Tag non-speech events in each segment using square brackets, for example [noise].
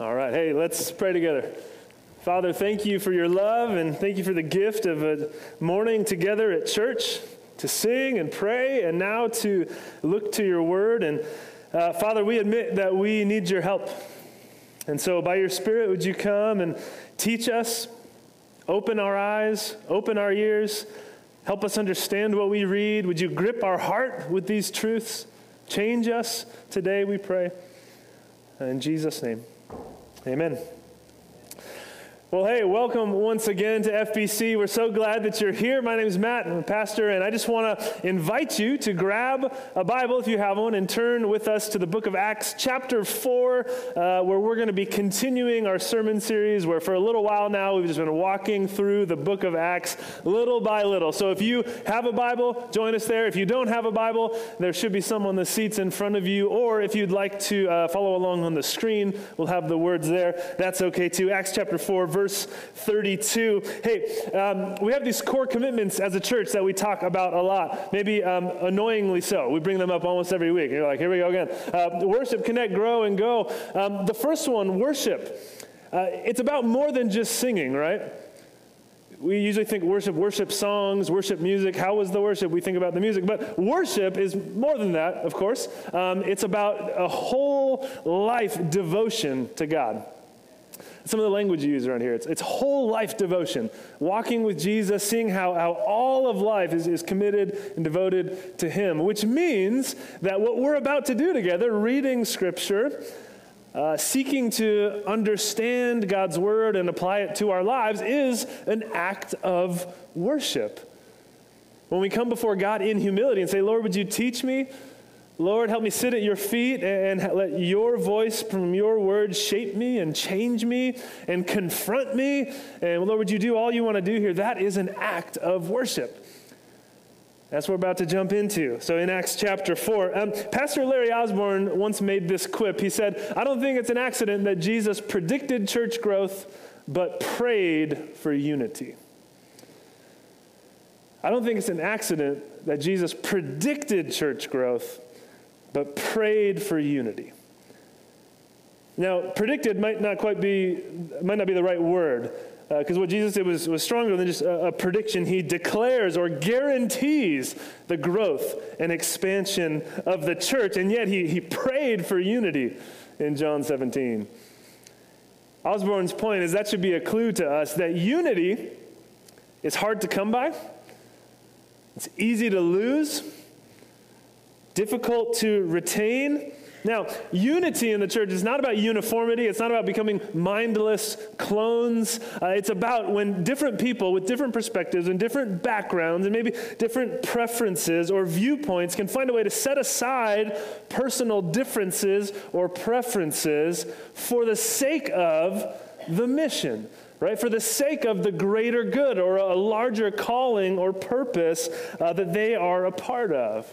All right, hey, let's pray together. Father, thank you for your love and thank you for the gift of a morning together at church to sing and pray and now to look to your word. And uh, Father, we admit that we need your help. And so, by your Spirit, would you come and teach us, open our eyes, open our ears, help us understand what we read? Would you grip our heart with these truths? Change us today, we pray. In Jesus' name. Amen. Well, hey, welcome once again to FBC. We're so glad that you're here. My name is Matt, I'm a pastor, and I just want to invite you to grab a Bible if you have one and turn with us to the book of Acts, chapter 4, uh, where we're going to be continuing our sermon series, where for a little while now we've just been walking through the book of Acts little by little. So if you have a Bible, join us there. If you don't have a Bible, there should be some on the seats in front of you, or if you'd like to uh, follow along on the screen, we'll have the words there. That's okay too. Acts chapter 4, verse verse 32. Hey, um, we have these core commitments as a church that we talk about a lot, maybe um, annoyingly so. We bring them up almost every week. You're like, here we go again. Uh, worship, connect, grow, and go. Um, the first one, worship. Uh, it's about more than just singing, right? we usually think worship, worship songs, worship music. How was the worship? We think about the music. But worship is more than that, of course. Um, it's about a whole life devotion to God some of the language you use around here. It's, it's whole life devotion, walking with Jesus, seeing how, how all of life is, is committed and devoted to Him, which means that what we're about to do together, reading Scripture, uh, seeking to understand God's Word and apply it to our lives, is an act of worship. When we come before God in humility and say, Lord, would you teach me? Lord, help me sit at your feet and let your voice from your word shape me and change me and confront me. And Lord, would you do all you want to do here? That is an act of worship. That's what we're about to jump into. So in Acts chapter 4, um, Pastor Larry Osborne once made this quip. He said, I don't think it's an accident that Jesus predicted church growth but prayed for unity. I don't think it's an accident that Jesus predicted church growth but prayed for unity. Now, predicted might not quite be, might not be the right word, because uh, what Jesus did was, was stronger than just a, a, prediction. He declares or guarantees the growth and expansion of the church, and yet he, he prayed for unity in John 17. Osborne's point is that should be a clue to us that unity is hard to come by, it's easy to lose difficult to retain. Now, unity in the church is not about uniformity. It's not about becoming mindless clones. Uh, it's about when different people with different perspectives and different backgrounds and maybe different preferences or viewpoints can find a way to set aside personal differences or preferences for the sake of the mission right? For the sake of the greater good or a larger calling or purpose uh, that they are a part of.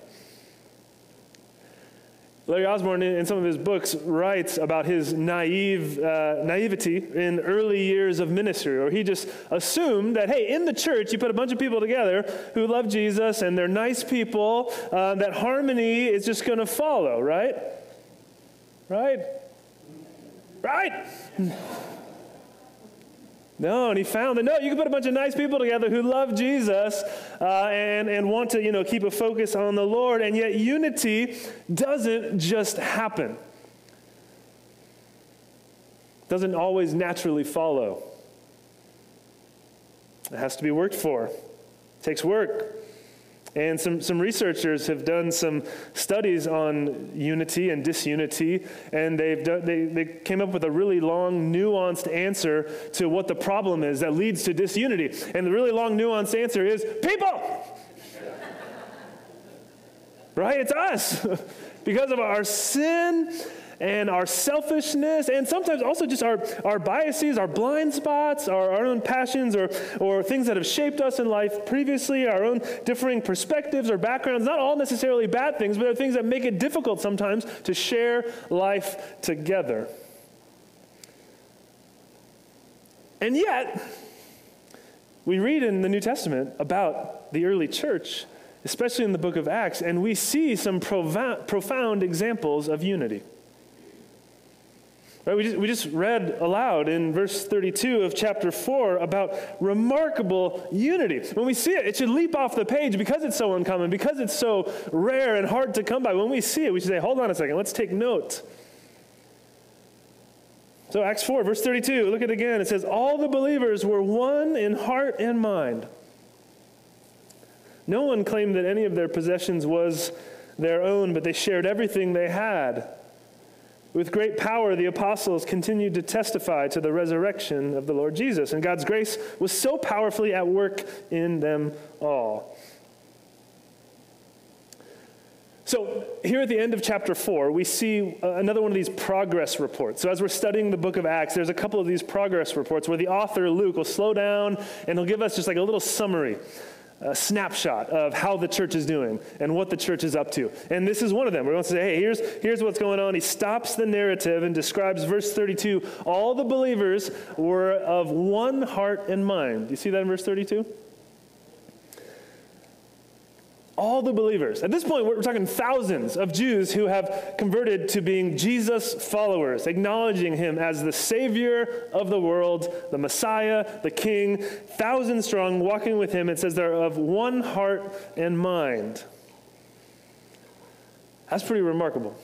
Larry Osborne, in some of his books, writes about his naive uh, naivety in early years of ministry, or he just assumed that, hey, in the church, you put a bunch of people together who love Jesus and they're nice people, uh, that harmony is just going to follow, right? Right? Right? [laughs] No, and he found that no, you can put a bunch of nice people together who love Jesus uh, and, and want to, you know, keep a focus on the Lord, and yet unity doesn't just happen. Doesn't always naturally follow. It has to be worked for. It takes work. And some, some researchers have done some studies on unity and disunity, and they've done, they, they came up with a really long, nuanced answer to what the problem is that leads to disunity. And the really long, nuanced answer is people! [laughs] right? It's us. [laughs] because of our sin and our selfishness, and sometimes also just our, our biases, our blind spots, our, our own passions, or, or things that have shaped us in life previously, our own differing perspectives or backgrounds, not all necessarily bad things, but they're things that make it difficult sometimes to share life together. And yet, we read in the New Testament about the early church, especially in the book of Acts, and we see some profound, profound examples of unity. Right? We, just, we just read aloud in verse 32 of chapter 4 about remarkable unity. When we see it, it should leap off the page because it's so uncommon, because it's so rare and hard to come by. When we see it, we should say, hold on a second, let's take note. So, Acts 4, verse 32, look at it again. It says, All the believers were one in heart and mind. No one claimed that any of their possessions was their own, but they shared everything they had. With great power, the apostles continued to testify to the resurrection of the Lord Jesus, and God's grace was so powerfully at work in them all. So, here at the end of chapter 4, we see uh, another one of these progress reports. So, as we're studying the book of Acts, there's a couple of these progress reports where the author, Luke, will slow down and he'll give us just like a little summary, a snapshot of how the church is doing and what the church is up to. And this is one of them. We're going to say, hey, here's, here's what's going on. He stops the narrative and describes verse 32 all the believers were of one heart and mind. Do you see that in verse 32? All the believers. At this point, we're talking thousands of Jews who have converted to being Jesus followers, acknowledging him as the Savior of the world, the Messiah, the King, thousands strong, walking with him. It says they're of one heart and mind. That's pretty remarkable.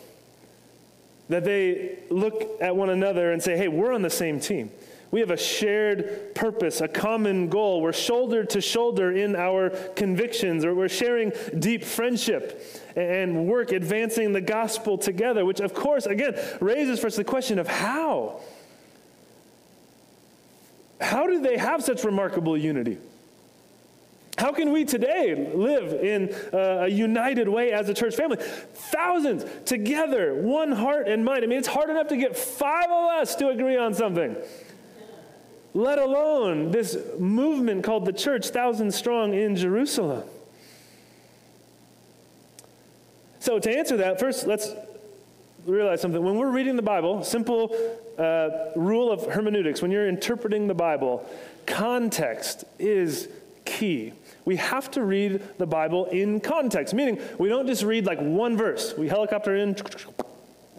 That they look at one another and say, hey, we're on the same team. We have a shared purpose, a common goal. We're shoulder to shoulder in our convictions, or we're sharing deep friendship and work advancing the gospel together, which, of course, again, raises for us the question of how. How do they have such remarkable unity? How can we today live in uh, a united way as a church family? Thousands together, one heart and mind. I mean, it's hard enough to get five of us to agree on something let alone this movement called the church, thousand strong in Jerusalem. So, to answer that, first let's realize something. When we're reading the Bible, simple uh, rule of hermeneutics, when you're interpreting the Bible, context is key. We have to read the Bible in context, meaning we don't just read like one verse. We helicopter in,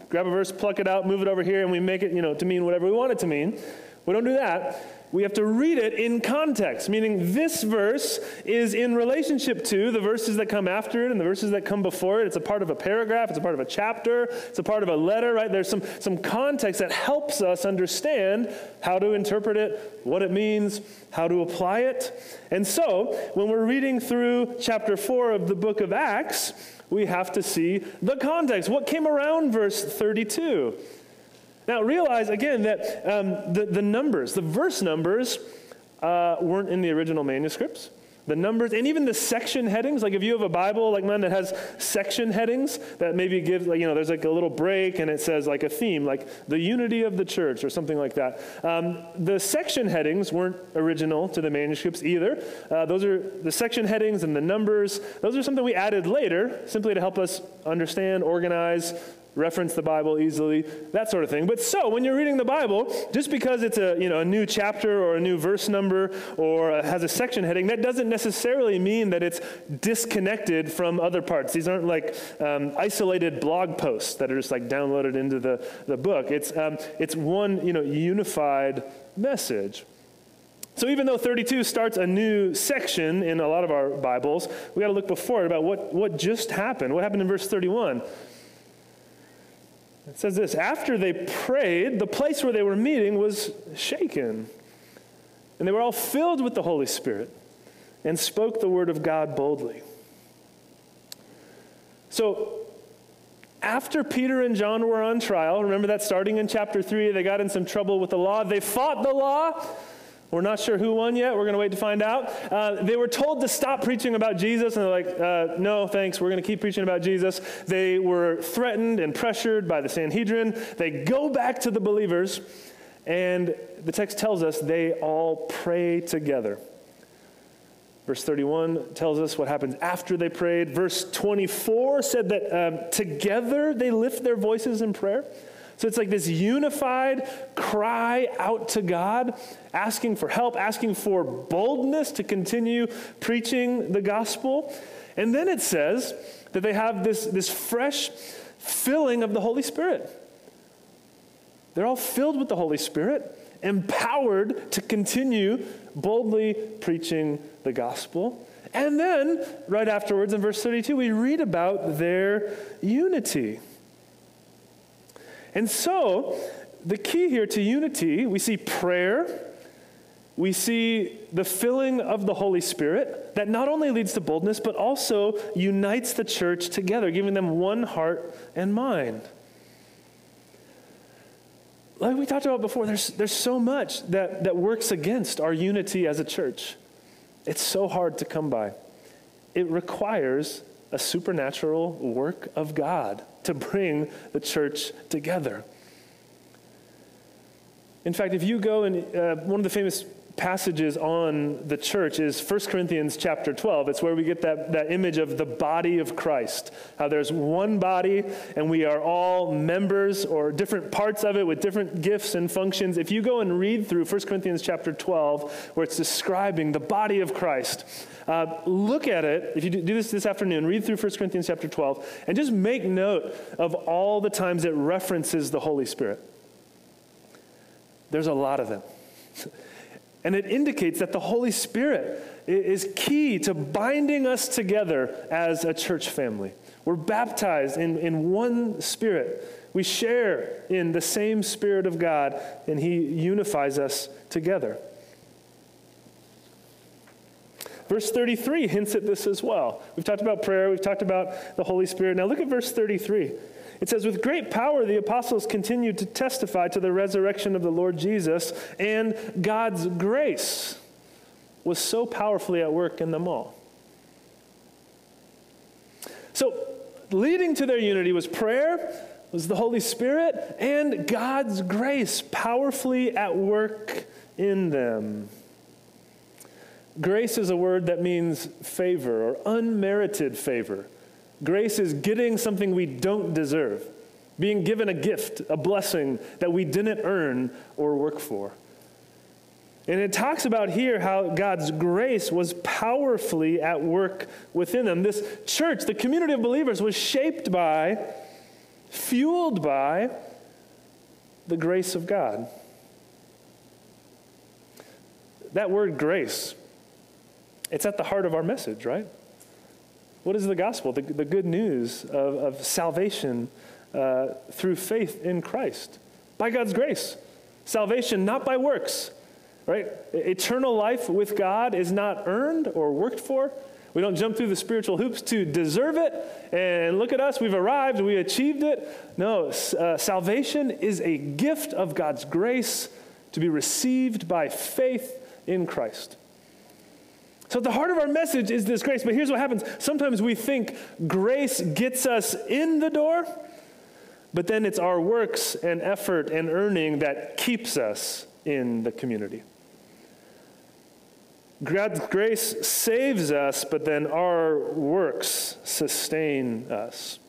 grab a verse, pluck it out, move it over here, and we make it, you know, to mean whatever we want it to mean. We don't do that. We have to read it in context, meaning this verse is in relationship to the verses that come after it and the verses that come before it. It's a part of a paragraph, it's a part of a chapter, it's a part of a letter, right? There's some, some context that helps us understand how to interpret it, what it means, how to apply it. And so, when we're reading through chapter 4 of the book of Acts, we have to see the context. What came around verse 32? Now, realize again that um, the, the numbers, the verse numbers, uh, weren't in the original manuscripts. The numbers, and even the section headings, like if you have a Bible like mine that has section headings that maybe gives, like, you know, there's like a little break and it says like a theme, like the unity of the church or something like that. Um, the section headings weren't original to the manuscripts either. Uh, those are the section headings and the numbers. Those are something we added later simply to help us understand, organize, reference the Bible easily, that sort of thing. But so, when you're reading the Bible, just because it's a, you know, a new chapter or a new verse number or has a section heading, that doesn't necessarily mean that it's disconnected from other parts. These aren't like um, isolated blog posts that are just like downloaded into the, the book. It's, um, it's one, you know, unified message. So even though 32 starts a new section in a lot of our Bibles, we got to look before it about what, what just happened. What happened in verse 31? It says this After they prayed, the place where they were meeting was shaken. And they were all filled with the Holy Spirit and spoke the word of God boldly. So, after Peter and John were on trial, remember that starting in chapter 3, they got in some trouble with the law. They fought the law we're not sure who won yet. We're going to wait to find out. Uh, they were told to stop preaching about Jesus, and they're like, uh, no, thanks. We're going to keep preaching about Jesus. They were threatened and pressured by the Sanhedrin. They go back to the believers, and the text tells us they all pray together. Verse 31 tells us what happens after they prayed. Verse 24 said that um, together they lift their voices in prayer. So it's like this unified cry out to God, asking for help, asking for boldness to continue preaching the gospel. And then it says that they have this, this fresh filling of the Holy Spirit. They're all filled with the Holy Spirit, empowered to continue boldly preaching the gospel. And then, right afterwards, in verse 32, we read about their unity. And so, the key here to unity, we see prayer, we see the filling of the Holy Spirit that not only leads to boldness, but also unites the church together, giving them one heart and mind. Like we talked about before, there's, there's so much that, that works against our unity as a church. It's so hard to come by. It requires a supernatural work of God to bring the church together. In fact, if you go and uh, one of the famous passages on the church is 1 Corinthians chapter 12. It's where we get that, that image of the body of Christ. How there's one body and we are all members or different parts of it with different gifts and functions. If you go and read through 1 Corinthians chapter 12, where it's describing the body of Christ, uh, look at it. If you do this this afternoon, read through 1 Corinthians chapter 12 and just make note of all the times it references the Holy Spirit. There's a lot of them. [laughs] And it indicates that the Holy Spirit is key to binding us together as a church family. We're baptized in, in one spirit. We share in the same Spirit of God, and He unifies us together. Verse 33 hints at this as well. We've talked about prayer, we've talked about the Holy Spirit. Now look at verse 33. It says, With great power, the apostles continued to testify to the resurrection of the Lord Jesus, and God's grace was so powerfully at work in them all. So, leading to their unity was prayer, was the Holy Spirit, and God's grace powerfully at work in them. Grace is a word that means favor or unmerited favor. Grace is getting something we don't deserve, being given a gift, a blessing that we didn't earn or work for. And it talks about here how God's grace was powerfully at work within them. This church, the community of believers, was shaped by, fueled by the grace of God. That word grace, it's at the heart of our message, right? What is the gospel? The, the good news of, of salvation uh, through faith in Christ by God's grace. Salvation not by works, right? Eternal life with God is not earned or worked for. We don't jump through the spiritual hoops to deserve it and look at us, we've arrived, we achieved it. No, uh, salvation is a gift of God's grace to be received by faith in Christ. So, the heart of our message is this grace. But here's what happens sometimes we think grace gets us in the door, but then it's our works and effort and earning that keeps us in the community. God's grace saves us, but then our works sustain us.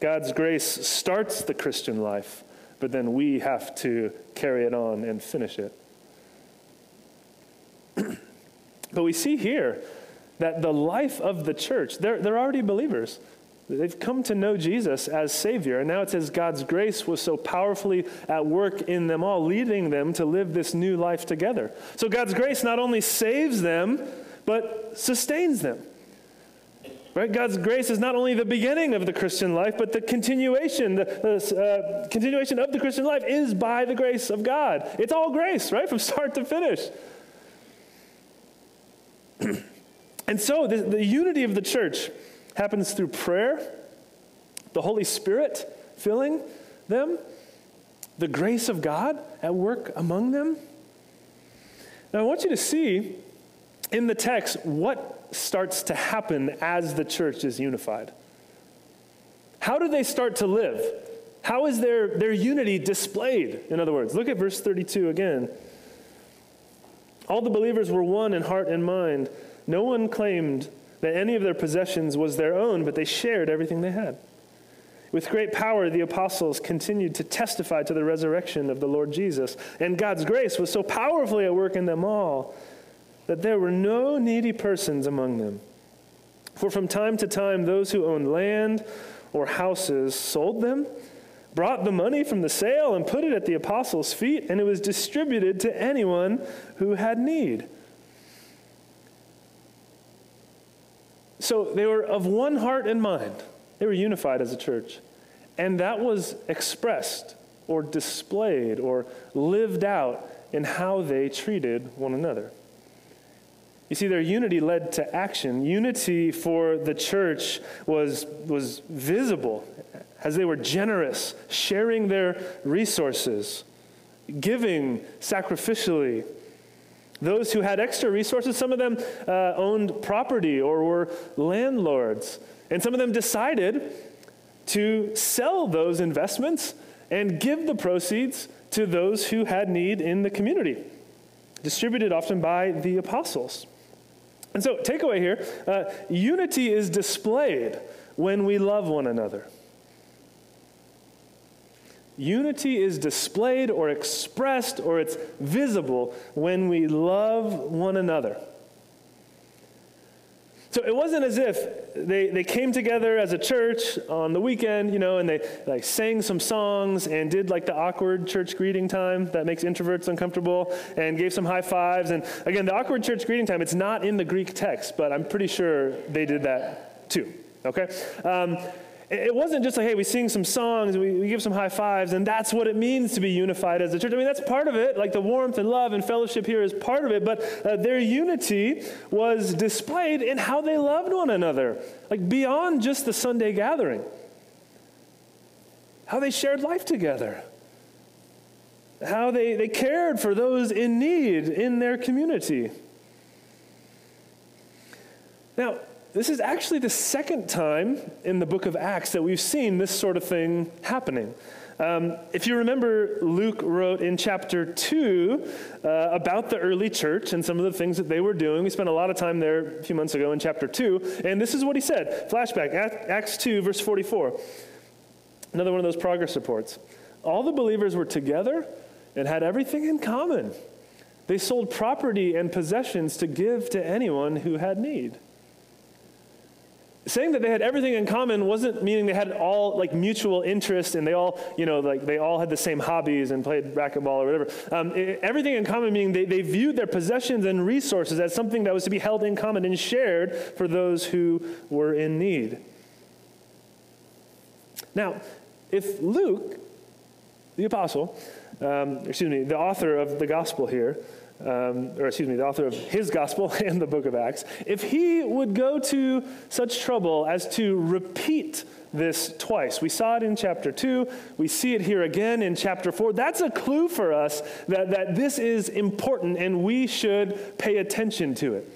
God's grace starts the Christian life, but then we have to carry it on and finish it. But we see here that the life of the church, they're, they're already believers. They've come to know Jesus as Savior. And now it says God's grace was so powerfully at work in them all, leading them to live this new life together. So God's grace not only saves them, but sustains them. Right? God's grace is not only the beginning of the Christian life, but the continuation. The, the uh, continuation of the Christian life is by the grace of God. It's all grace, right? From start to finish. [clears throat] and so the, the unity of the church happens through prayer, the Holy Spirit filling them, the grace of God at work among them. Now, I want you to see in the text what starts to happen as the church is unified. How do they start to live? How is their, their unity displayed? In other words, look at verse 32 again. All the believers were one in heart and mind. No one claimed that any of their possessions was their own, but they shared everything they had. With great power, the apostles continued to testify to the resurrection of the Lord Jesus, and God's grace was so powerfully at work in them all that there were no needy persons among them. For from time to time, those who owned land or houses sold them brought the money from the sale and put it at the apostles' feet, and it was distributed to anyone who had need. So they were of one heart and mind. They were unified as a church. And that was expressed or displayed or lived out in how they treated one another. You see, their unity led to action. Unity for the church was, was visible as they were generous, sharing their resources, giving sacrificially. Those who had extra resources, some of them uh, owned property or were landlords. And some of them decided to sell those investments and give the proceeds to those who had need in the community, distributed often by the apostles. And so, takeaway here uh, unity is displayed when we love one another. Unity is displayed or expressed or it's visible when we love one another. So it wasn't as if they, they came together as a church on the weekend, you know, and they like sang some songs and did like the awkward church greeting time that makes introverts uncomfortable and gave some high fives. And again, the awkward church greeting time, it's not in the Greek text, but I'm pretty sure they did that too, okay? Um, it wasn't just like, hey, we sing some songs, we, we give some high fives, and that's what it means to be unified as a church. I mean, that's part of it. Like the warmth and love and fellowship here is part of it, but uh, their unity was displayed in how they loved one another, like beyond just the Sunday gathering. How they shared life together, how they, they cared for those in need in their community. Now, this is actually the second time in the book of Acts that we've seen this sort of thing happening. Um, if you remember, Luke wrote in chapter 2 uh, about the early church and some of the things that they were doing. We spent a lot of time there a few months ago in chapter 2, and this is what he said. Flashback, Acts 2, verse 44. Another one of those progress reports. All the believers were together and had everything in common. They sold property and possessions to give to anyone who had need saying that they had everything in common wasn't meaning they had all like mutual interest and they all you know like they all had the same hobbies and played racquetball or whatever. Um, it, everything in common meaning they, they viewed their possessions and resources as something that was to be held in common and shared for those who were in need. Now if luke the apostle um, excuse me the author of the gospel here um, or excuse me, the author of his gospel [laughs] and the book of Acts, if he would go to such trouble as to repeat this twice. We saw it in chapter 2. We see it here again in chapter 4. That's a clue for us that, that this is important and we should pay attention to it.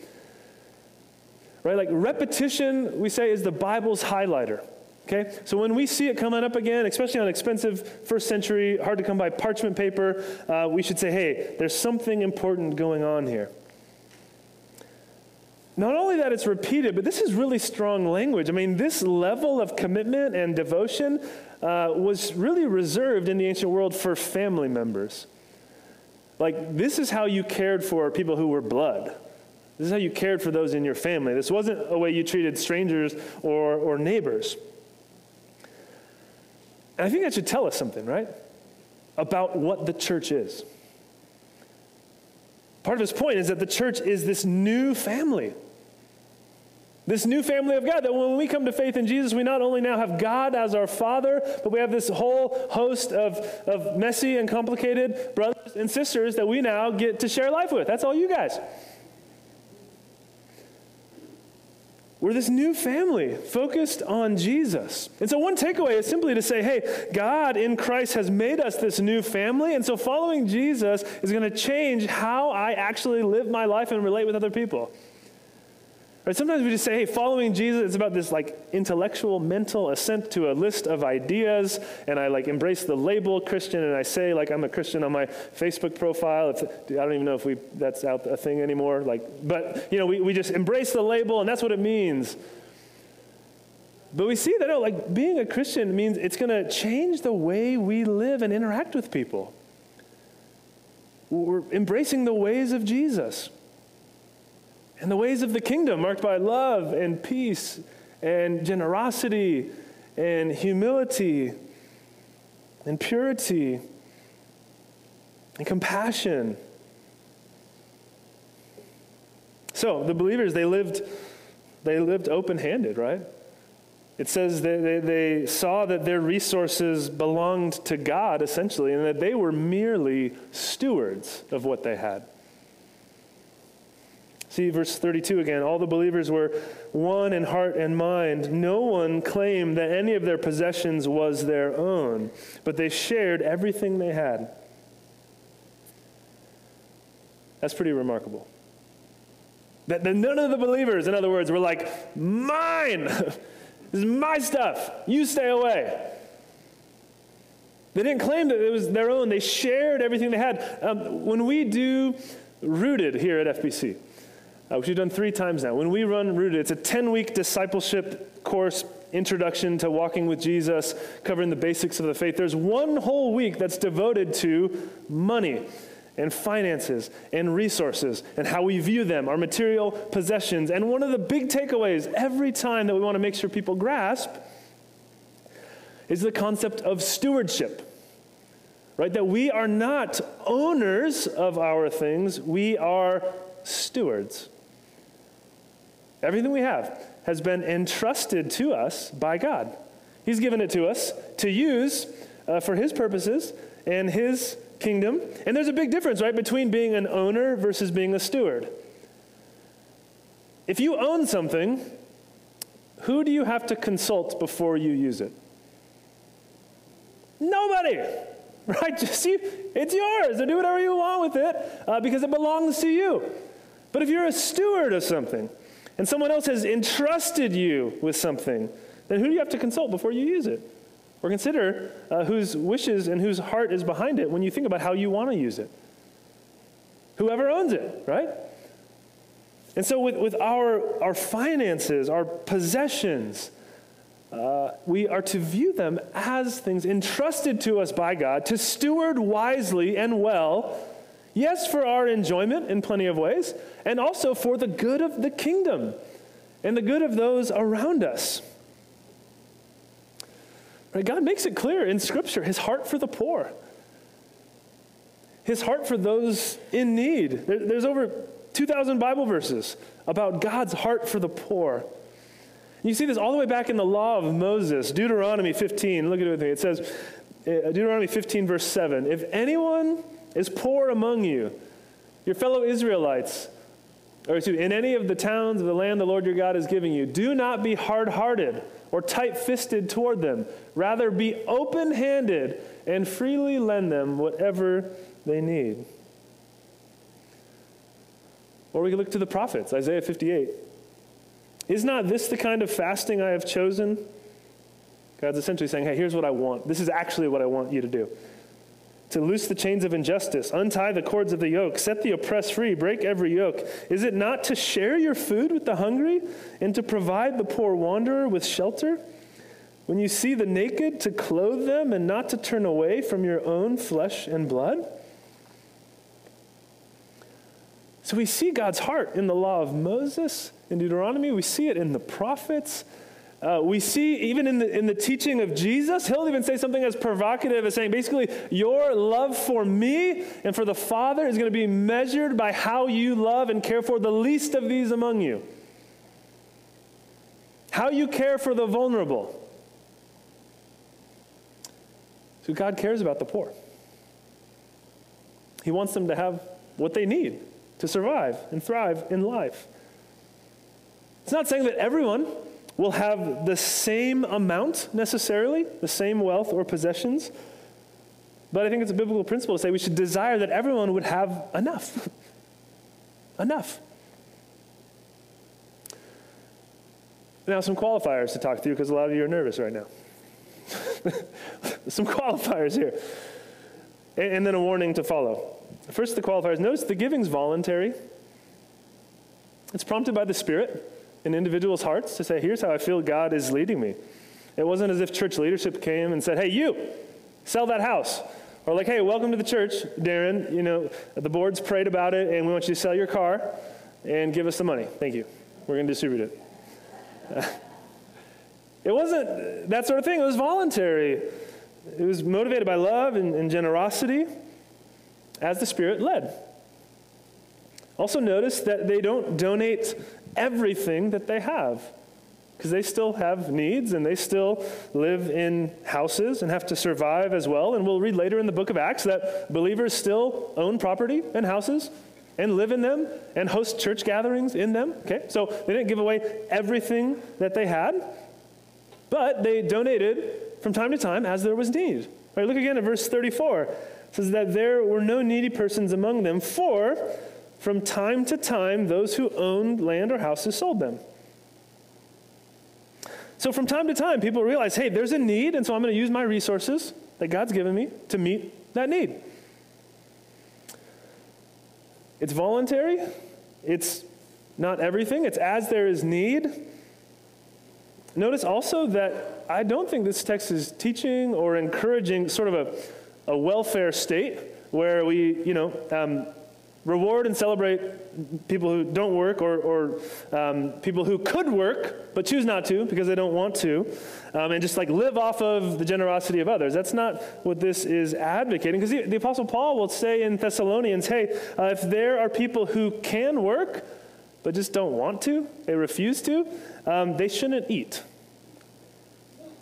Right? Like repetition, we say, is the Bible's highlighter. Okay? So when we see it coming up again, especially on expensive first century, hard to come by parchment paper, uh, we should say, hey, there's something important going on here. Not only that it's repeated, but this is really strong language. I mean, this level of commitment and devotion uh, was really reserved in the ancient world for family members. Like, this is how you cared for people who were blood. This is how you cared for those in your family. This wasn't a way you treated strangers or, or neighbors. And I think that should tell us something, right? About what the church is. Part of his point is that the church is this new family. This new family of God, that when we come to faith in Jesus, we not only now have God as our Father, but we have this whole host of, of messy and complicated brothers and sisters that we now get to share life with. That's all you guys. We're this new family focused on Jesus. And so, one takeaway is simply to say, hey, God in Christ has made us this new family. And so, following Jesus is going to change how I actually live my life and relate with other people. Right? Sometimes we just say, hey, following Jesus is about this like intellectual, mental assent to a list of ideas, and I like embrace the label Christian, and I say like I'm a Christian on my Facebook profile. If, I don't even know if we that's out a thing anymore. Like, but you know, we, we just embrace the label, and that's what it means. But we see that oh, like being a Christian means it's going to change the way we live and interact with people. We're embracing the ways of Jesus and the ways of the kingdom, marked by love and peace and generosity and humility and purity and compassion. So the believers, they lived, they lived open-handed, right? It says that they, they saw that their resources belonged to God, essentially, and that they were merely stewards of what they had. See verse 32 again. All the believers were one in heart and mind. No one claimed that any of their possessions was their own, but they shared everything they had. That's pretty remarkable. That, none of the believers, in other words, were like, mine. [laughs] this is my stuff. You stay away. They didn't claim that it was their own. They shared everything they had. Um, when we do Rooted here at FBC, uh, which we've done three times now. When we run Rooted, it's a 10 week discipleship course, introduction to walking with Jesus, covering the basics of the faith. There's one whole week that's devoted to money and finances and resources and how we view them, our material possessions. And one of the big takeaways every time that we want to make sure people grasp is the concept of stewardship. Right? That we are not owners of our things, we are stewards. Everything we have has been entrusted to us by God. He's given it to us to use uh, for His purposes and His kingdom. And there's a big difference, right, between being an owner versus being a steward. If you own something, who do you have to consult before you use it? Nobody, [laughs] right? Just [laughs] see, it's yours, so do whatever you want with it uh, because it belongs to you. But if you're a steward of something, and someone else has entrusted you with something, then who do you have to consult before you use it? Or consider uh, whose wishes and whose heart is behind it when you think about how you want to use it. Whoever owns it, right? And so, with, with our, our finances, our possessions, uh, we are to view them as things entrusted to us by God to steward wisely and well Yes, for our enjoyment in plenty of ways, and also for the good of the kingdom and the good of those around us. Right? God makes it clear in Scripture his heart for the poor, his heart for those in need. There, there's over 2,000 Bible verses about God's heart for the poor. You see this all the way back in the law of Moses, Deuteronomy 15. Look at it with me. It says, uh, Deuteronomy 15, verse 7 If anyone is poor among you, your fellow Israelites, or excuse, in any of the towns of the land the Lord your God is giving you, do not be hard hearted or tight fisted toward them. Rather, be open handed and freely lend them whatever they need. Or we can look to the prophets, Isaiah 58. Is not this the kind of fasting I have chosen? God's essentially saying, hey, here's what I want. This is actually what I want you to do to loose the chains of injustice, untie the cords of the yoke, set the oppressed free, break every yoke? Is it not to share your food with the hungry and to provide the poor wanderer with shelter? When you see the naked, to clothe them and not to turn away from your own flesh and blood? So we see God's heart in the law of Moses in Deuteronomy, we see it in the prophets. Uh, we see even in the, in the teaching of Jesus, he'll even say something as provocative as saying, basically, your love for me and for the Father is going to be measured by how you love and care for the least of these among you. How you care for the vulnerable. So God cares about the poor. He wants them to have what they need to survive and thrive in life. It's not saying that everyone will have the same amount necessarily, the same wealth or possessions. But I think it's a biblical principle to say we should desire that everyone would have enough. [laughs] enough. Now, some qualifiers to talk through because a lot of you are nervous right now. [laughs] some qualifiers here. And, and then a warning to follow. First, the qualifiers. Notice the giving's voluntary, it's prompted by the Spirit in individuals' hearts to say, here's how I feel God is leading me. It wasn't as if church leadership came and said, hey, you, sell that house. Or like, hey, welcome to the church, Darren. You know, the board's prayed about it, and we want you to sell your car and give us the money. Thank you. We're going to distribute it. [laughs] it wasn't that sort of thing. It was voluntary. it was motivated by love and, and generosity as the Spirit led. Also, notice that they don't donate everything that they have because they still have needs and they still live in houses and have to survive as well. And we'll read later in the book of Acts that believers still own property and houses and live in them and host church gatherings in them. Okay, so they didn't give away everything that they had, but they donated from time to time as there was need. All right, look again at verse 34. It says that there were no needy persons among them, for from time to time, those who owned land or houses sold them. So, from time to time, people realize hey, there's a need, and so I'm going to use my resources that God's given me to meet that need. It's voluntary, it's not everything, it's as there is need. Notice also that I don't think this text is teaching or encouraging sort of a, a welfare state where we, you know, um, Reward and celebrate people who don't work or, or um, people who could work but choose not to because they don't want to, um, and just like live off of the generosity of others. That's not what this is advocating because the, the, Apostle Paul will say in Thessalonians hey, uh, if there are people who can work but just don't want to, they refuse to, um, they shouldn't eat.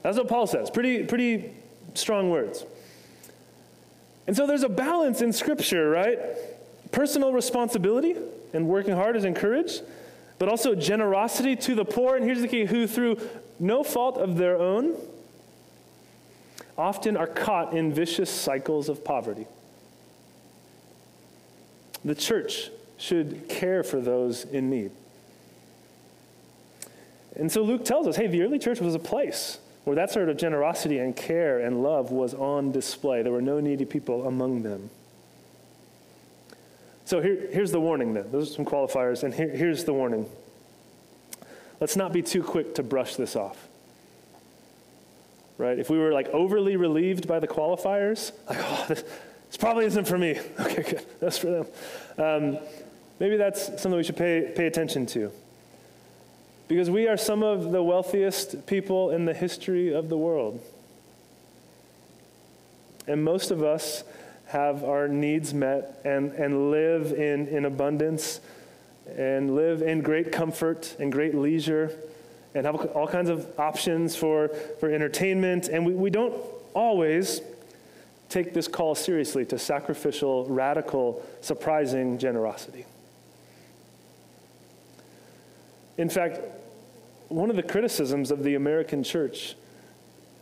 That's what Paul says. Pretty, pretty strong words. And so there's a balance in Scripture, right? Personal responsibility and working hard is encouraged, but also generosity to the poor. And here's the key who, through no fault of their own, often are caught in vicious cycles of poverty. The church should care for those in need. And so Luke tells us hey, the early church was a place where that sort of generosity and care and love was on display. There were no needy people among them. So here, here's the warning then. Those are some qualifiers, and here, here's the warning. Let's not be too quick to brush this off. Right? If we were like overly relieved by the qualifiers, [laughs] like, oh, this, this probably isn't for me. [laughs] Okay, good. That's for them. Um, maybe that's something we should pay, pay attention to. Because we are some of the wealthiest people in the history of the world. And most of us have our needs met and, and live in, in abundance and live in great comfort and great leisure and have all kinds of options for, for entertainment. And we, we don't always take this call seriously to sacrificial, radical, surprising generosity. In fact, one of the criticisms of the American church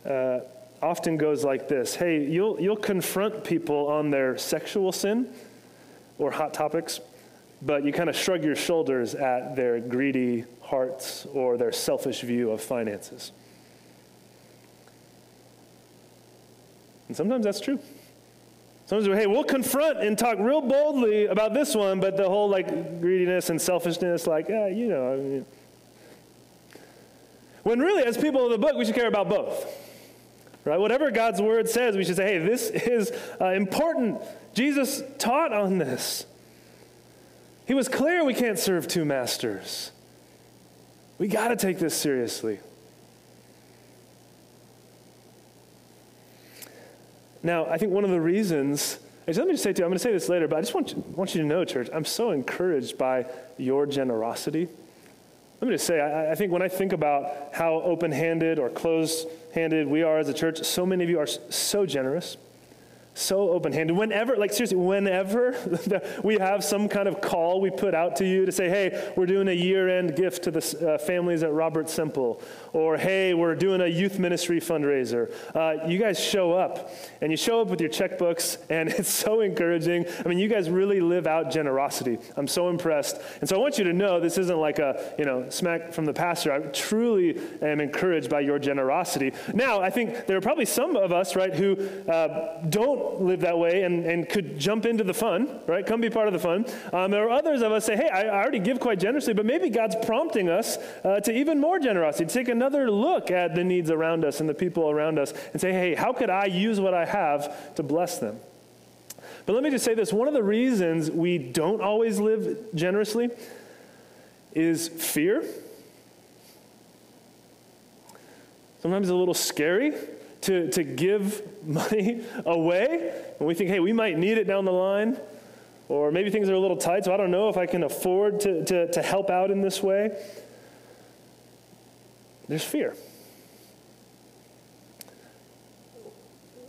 uh, often goes like this Hey, you'll, you'll confront people on their sexual sin or hot topics, but you kind of shrug your shoulders at their greedy hearts or their selfish view of finances. And sometimes that's true. Sometimes, hey, we'll confront and talk real boldly about this one, but the whole like greediness and selfishness, like, yeah, you know. I mean. When really, as people of the book, we should care about both. Right? Whatever God's word says, we should say, hey, this is uh, important. Jesus taught on this. He was clear we can't serve two masters. We got to take this seriously. Now, I think one of the reasons, let me just say to you, I'm going to say this later, but I just want you, want you to know, church, I'm so encouraged by your generosity. Let me just say, I, I think when I think about how open handed or closed handed we are as a church, so many of you are so generous so open handed. Whenever, like seriously, whenever [laughs] we have some kind of call we put out to you to say, hey, we're doing a year end gift to the uh, families at Robert Semple, or hey, we're doing a youth ministry fundraiser, uh, you guys show up. And you show up with your checkbooks, [laughs] and it's so encouraging. I mean, you guys really live out generosity. I'm so impressed. And so I want you to know this isn't like a, you know, smack from the pastor. I truly am encouraged by your generosity. Now, I think there are probably some of us, right, who uh, don't live that way and, and could jump into the fun, right? Come be part of the fun. Um, there are others of us say, hey, I, I, already give quite generously, but maybe God's prompting us uh, to even more generosity, to take another look at the needs around us and the people around us and say, hey, how could I use what I have to bless them? But let me just say this one of the reasons we don't always live generously is fear. Sometimes a little scary to, to give money away when we think, hey, we might need it down the line. Or maybe things are a little tight, so I don't know if I can afford to, to, to help out in this way. There's fear.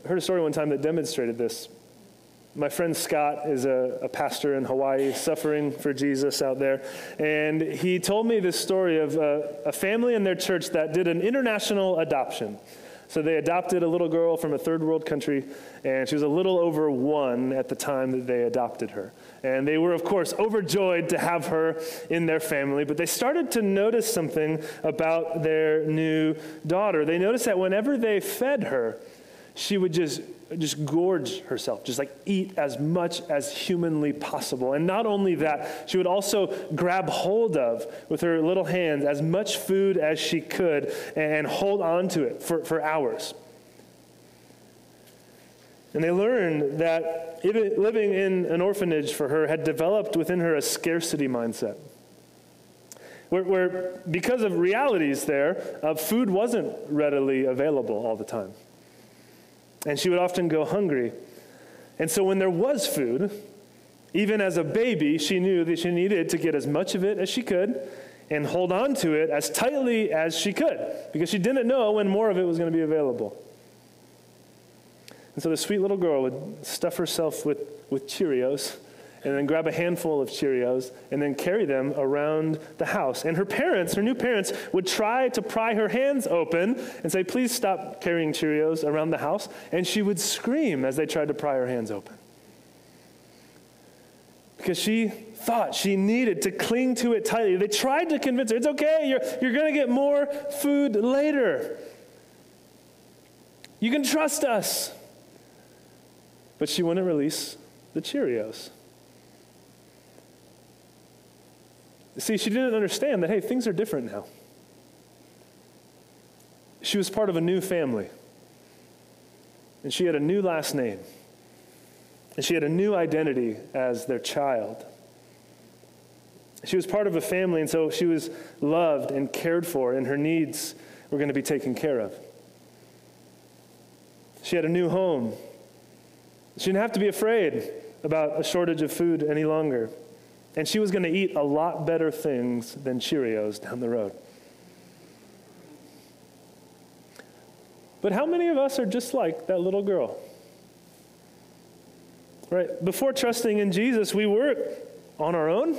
I heard a story one time that demonstrated this. My friend Scott is a, a, pastor in Hawaii, suffering for Jesus out there. And he told me this story of a, a family in their church that did an international adoption. So they adopted a little girl from a third world country, and she was a little over one at the time that they adopted her. And they were, of course, overjoyed to have her in their family, but they started to notice something about their new daughter. They noticed that whenever they fed her, she would just just gorge herself, just like eat as much as humanly possible. And not only that, she would also grab hold of with her little hands as much food as she could and hold on to it for, for hours. And they learned that living in an orphanage for her had developed within her a scarcity mindset. Where, where because of realities there, uh, food wasn't readily available all the time and she would often go hungry. And so when there was food, even as a baby, she knew that she needed to get as much of it as she could and hold on to it as tightly as she could because she didn't know when more of it was going to be available. And so the sweet little girl would stuff herself with, with Cheerios and then grab a handful of Cheerios and then carry them around the house. And her parents, her new parents, would try to pry her hands open and say, Please stop carrying Cheerios around the house. And she would scream as they tried to pry her hands open. Because she thought she needed to cling to it tightly. They tried to convince her, It's okay, you're, you're going to get more food later. You can trust us. But she wouldn't release the Cheerios. See, she didn't understand that, hey, things are different now. She was part of a new family. And she had a new last name. And she had a new identity as their child. She was part of a family, and so she was loved and cared for, and her needs were going to be taken care of. She had a new home. She didn't have to be afraid about a shortage of food any longer. And she was going to eat a lot better things than Cheerios down the road. But how many of us are just like that little girl? Right? Before trusting in Jesus, we were on our own,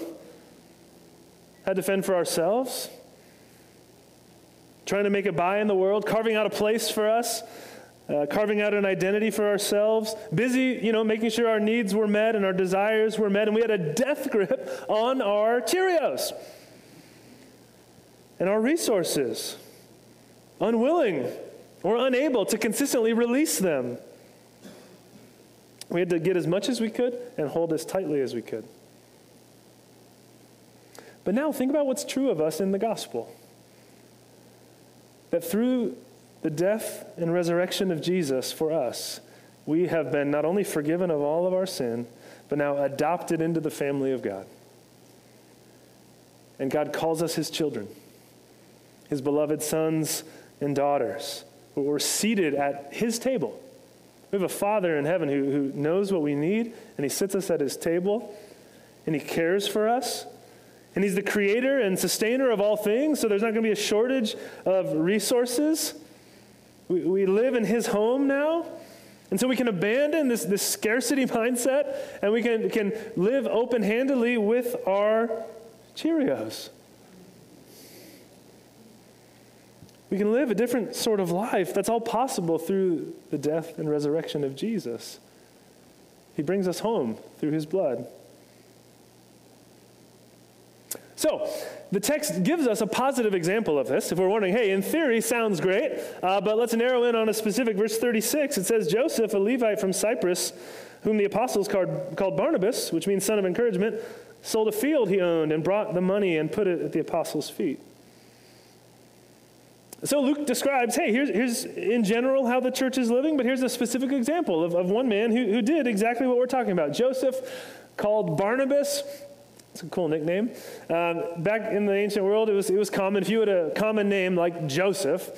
had to fend for ourselves, trying to make it by in the world, carving out a place for us uh, carving out an identity for ourselves, busy, you know, making sure our needs were met and our desires were met, and we had a death grip on our Cheerios and our resources, unwilling or unable to consistently release them. We had to get as much as we could and hold as tightly as we could. But now think about what's true of us in the gospel. That through the death and resurrection of Jesus for us, we have been not only forgiven of all of our sin, but now adopted into the family of God. And God calls us his children, his beloved sons and daughters. We're seated at his table. We have a Father in heaven who, who knows what we need, and he sits us at his table, and he cares for us. And he's the creator and sustainer of all things, so there's not going to be a shortage of resources. We, we live in his home now. And so we can abandon this, this scarcity [laughs] mindset and we can, can live open handedly with our Cheerios. We can live a different sort of life. That's all possible through the death and resurrection of Jesus. He brings us home through his blood. So, the text gives us a positive example of this. If we're wondering, hey, in theory, sounds great, uh, but let's narrow in on a specific verse 36. It says, Joseph, a Levite from Cyprus, whom the apostles called, called Barnabas, which means son of encouragement, sold a field he owned and brought the money and put it at the apostles' feet. So Luke describes, hey, here's, here's in general how the church is living, but here's a specific example of, of one man who, who did exactly what we're talking about. Joseph, called Barnabas, it's a cool nickname. Um, back in the ancient world, it was, it was common. If you had a common name like Joseph,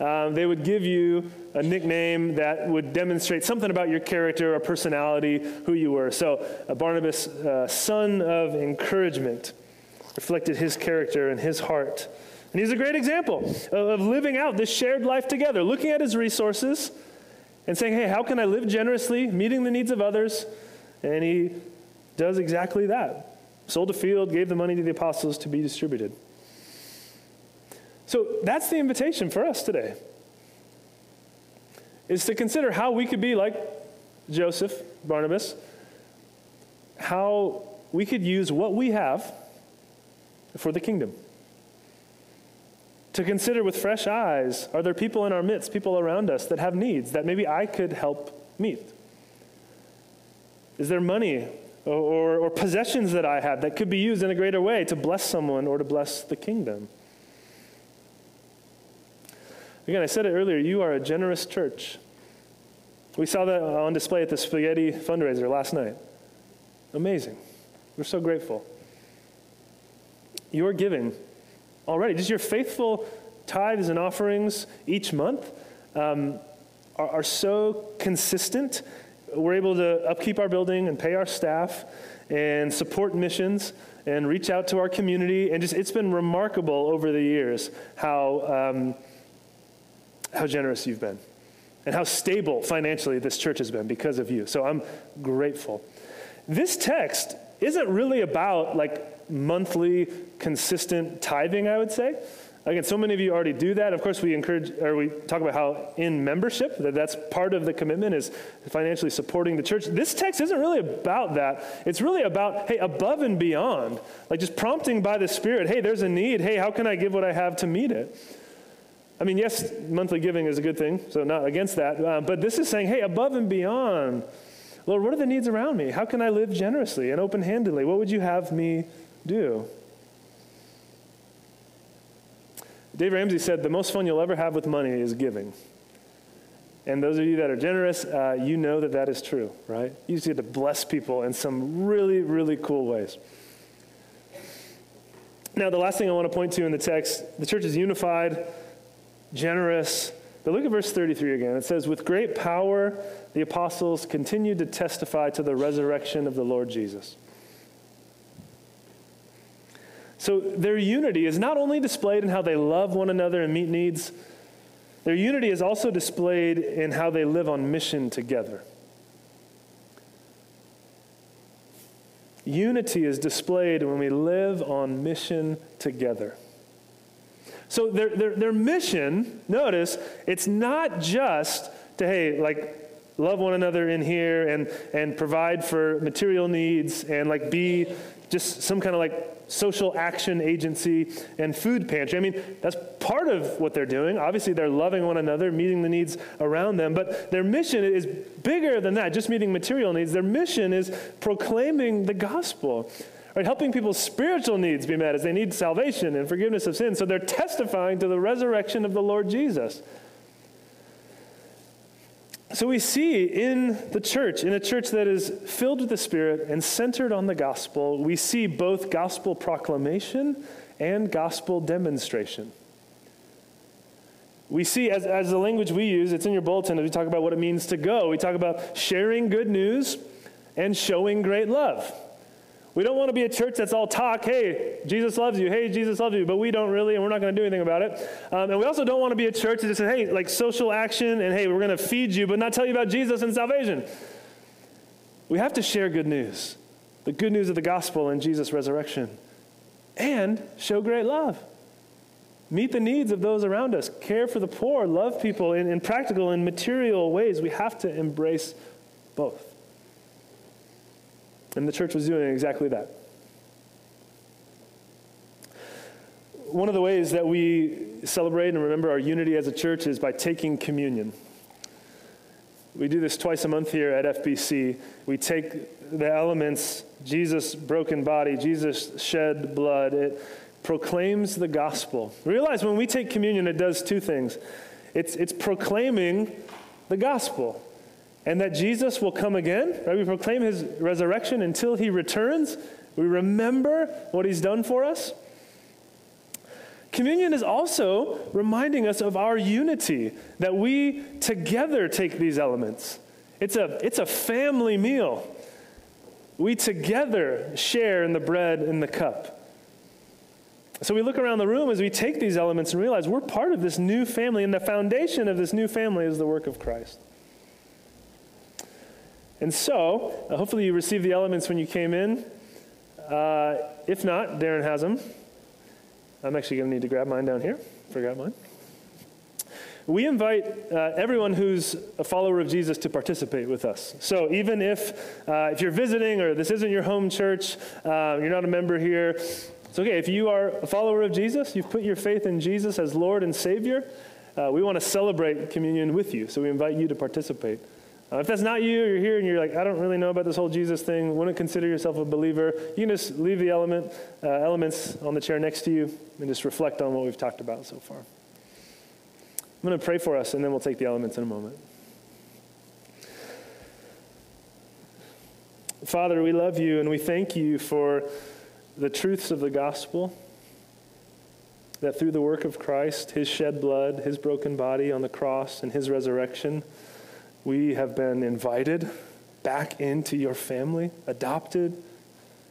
um, they would give you a nickname that would demonstrate something about your character or personality, who you were. So uh, Barnabas, uh, son of encouragement, reflected his character and his heart. And he's a great example of, of living out this shared life together, looking at his resources and saying, hey, how can I live generously, meeting the needs of others? And he does exactly that. Sold a field, gave the money to the apostles to be distributed. So that's the invitation for us today. Is to consider how we could be like Joseph, Barnabas, how we could use what we have for the kingdom. To consider with fresh eyes are there people in our midst, people around us that have needs that maybe I could help meet? Is there money or, or, possessions that I have that could be used in a greater way to bless someone or to bless the kingdom? Again, I said it earlier you are a generous church. We saw that on display at the spaghetti fundraiser last night. Amazing. We're so grateful. Your giving already, just your faithful tithes and offerings each month um, are, are so consistent. We're able to upkeep our building and pay our staff and support missions and reach out to our community. And just, it's been remarkable over the years how, um, how generous you've been and how stable financially this church has been because of you. So I'm grateful. This text isn't really about like monthly, consistent tithing, I would say. Again, so many of you already do that. Of course, we encourage, or we talk about how in membership, that that's part of the commitment is financially supporting the church. This text isn't really about that. It's really about, hey, above and beyond, like just prompting by the Spirit, hey, there's a need. Hey, how can I give what I have to meet it? I mean, yes, monthly giving is a good thing, so not against that. Uh, but this is saying, hey, above and beyond, Lord, what are the needs around me? How can I live generously and open handedly? What would you have me do. Dave Ramsey said, The most fun you'll ever have with money is giving. And those of you that are generous, uh, you know that that is true, right? You just get to bless people in some really, really cool ways. Now, the last thing I want to point to in the text the church is unified, generous. But look at verse 33 again. It says, With great power, the apostles continued to testify to the resurrection of the Lord Jesus. So their unity is not only displayed in how they love one another and meet needs, their unity is also displayed in how they live on mission together. Unity is displayed when we live on mission together. So their, their, their mission, notice, it's not just to, hey, like, love one another in here and, and provide for material needs and like be just some kind of like social action agency and food pantry. I mean, that's part of what they're doing. Obviously, they're loving one another, meeting the needs around them, but their mission is bigger than that, just meeting material needs. Their mission is proclaiming the gospel. Right, helping people's spiritual needs be met as they need salvation and forgiveness of sin. So they're testifying to the resurrection of the Lord Jesus. So we see in the church, in a church that is filled with the Spirit and centered on the gospel, we see both gospel proclamation and gospel demonstration. We see, as, as the language we use, it's in your bulletin we talk about what it means to go. We talk about sharing good news and showing great love. We don't want to be a church that's all talk, hey, Jesus loves you, hey, Jesus loves you, but we don't really, and we're not going to do anything about it. Um, and we also don't want to be a church that just says, hey, like social action, and hey, we're going to feed you, but not tell you about Jesus and salvation. We have to share good news, the good news of the gospel and Jesus' resurrection, and show great love. Meet the needs of those around us, care for the poor, love people in, in practical and material ways. We have to embrace both. And the church was doing exactly that. One of the ways that we celebrate and remember our unity as a church is by taking communion. We do this twice a month here at FBC. We take the elements, Jesus' broken body, Jesus' shed blood. It proclaims the gospel. Realize when we take communion, it does two things it's, it's proclaiming the gospel and that Jesus will come again. Right? We proclaim his resurrection until he returns. We remember what he's done for us. Communion is also reminding us of our unity, that we together take these elements. It's a, it's a family meal. We together share in the bread and the cup. So we look around the room as we take these elements and realize we're part of this new family, and the foundation of this new family is the work of Christ. And so, uh, hopefully, you received the elements when you came in. Uh, if not, Darren has them. I'm actually going to need to grab mine down here. Forgot mine. We invite uh, everyone who's a follower of Jesus to participate with us. So even if uh, if you're visiting or this isn't your home church, uh, you're not a member here, it's okay. If you are a follower of Jesus, you've put your faith in Jesus as Lord and Savior. Uh, we want to celebrate communion with you, so we invite you to participate. Uh, if that's not you, you're here and you're like, I don't really know about this whole Jesus thing, wouldn't consider yourself a believer, you can just leave the element, uh, elements on the chair next to you and just reflect on what we've talked about so far. I'm going to pray for us and then we'll take the elements in a moment. Father, we love you and we thank you for the truths of the gospel. That through the work of Christ, his shed blood, his broken body on the cross, and his resurrection, we have been invited back into your family, adopted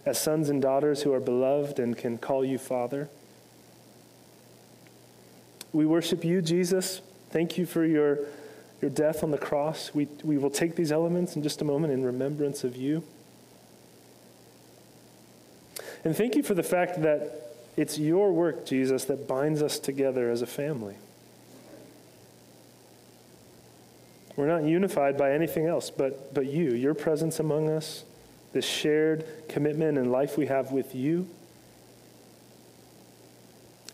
as sons and daughters who are beloved and can call you Father. We worship you, Jesus. Thank you for your, your death on the cross. We, we will take these elements in just a moment in remembrance of you. And thank you for the fact that it's your work, Jesus, that binds us together as a family. We're not unified by anything else but, but you, your presence among us, this shared commitment and life we have with you.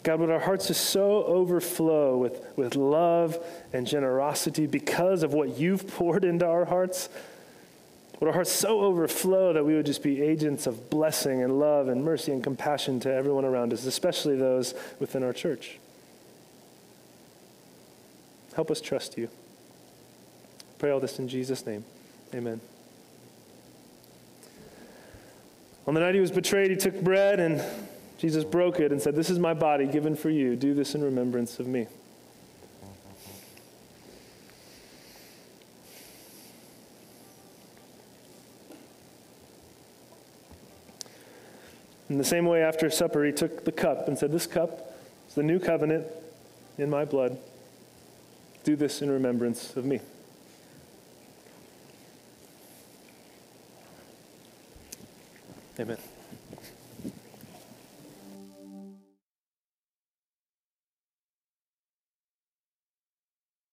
God, would our hearts just so overflow with, with love and generosity because of what you've poured into our hearts? Would our hearts so overflow that we would just be agents of blessing and love and mercy and compassion to everyone around us, especially those within our church? Help us trust you. Pray all this in Jesus' name. Amen. On the night he was betrayed, he took bread and Jesus broke it and said, This is my body given for you. Do this in remembrance of me. In the same way, after supper, he took the cup and said, This cup is the new covenant in my blood. Do this in remembrance of me. Amen.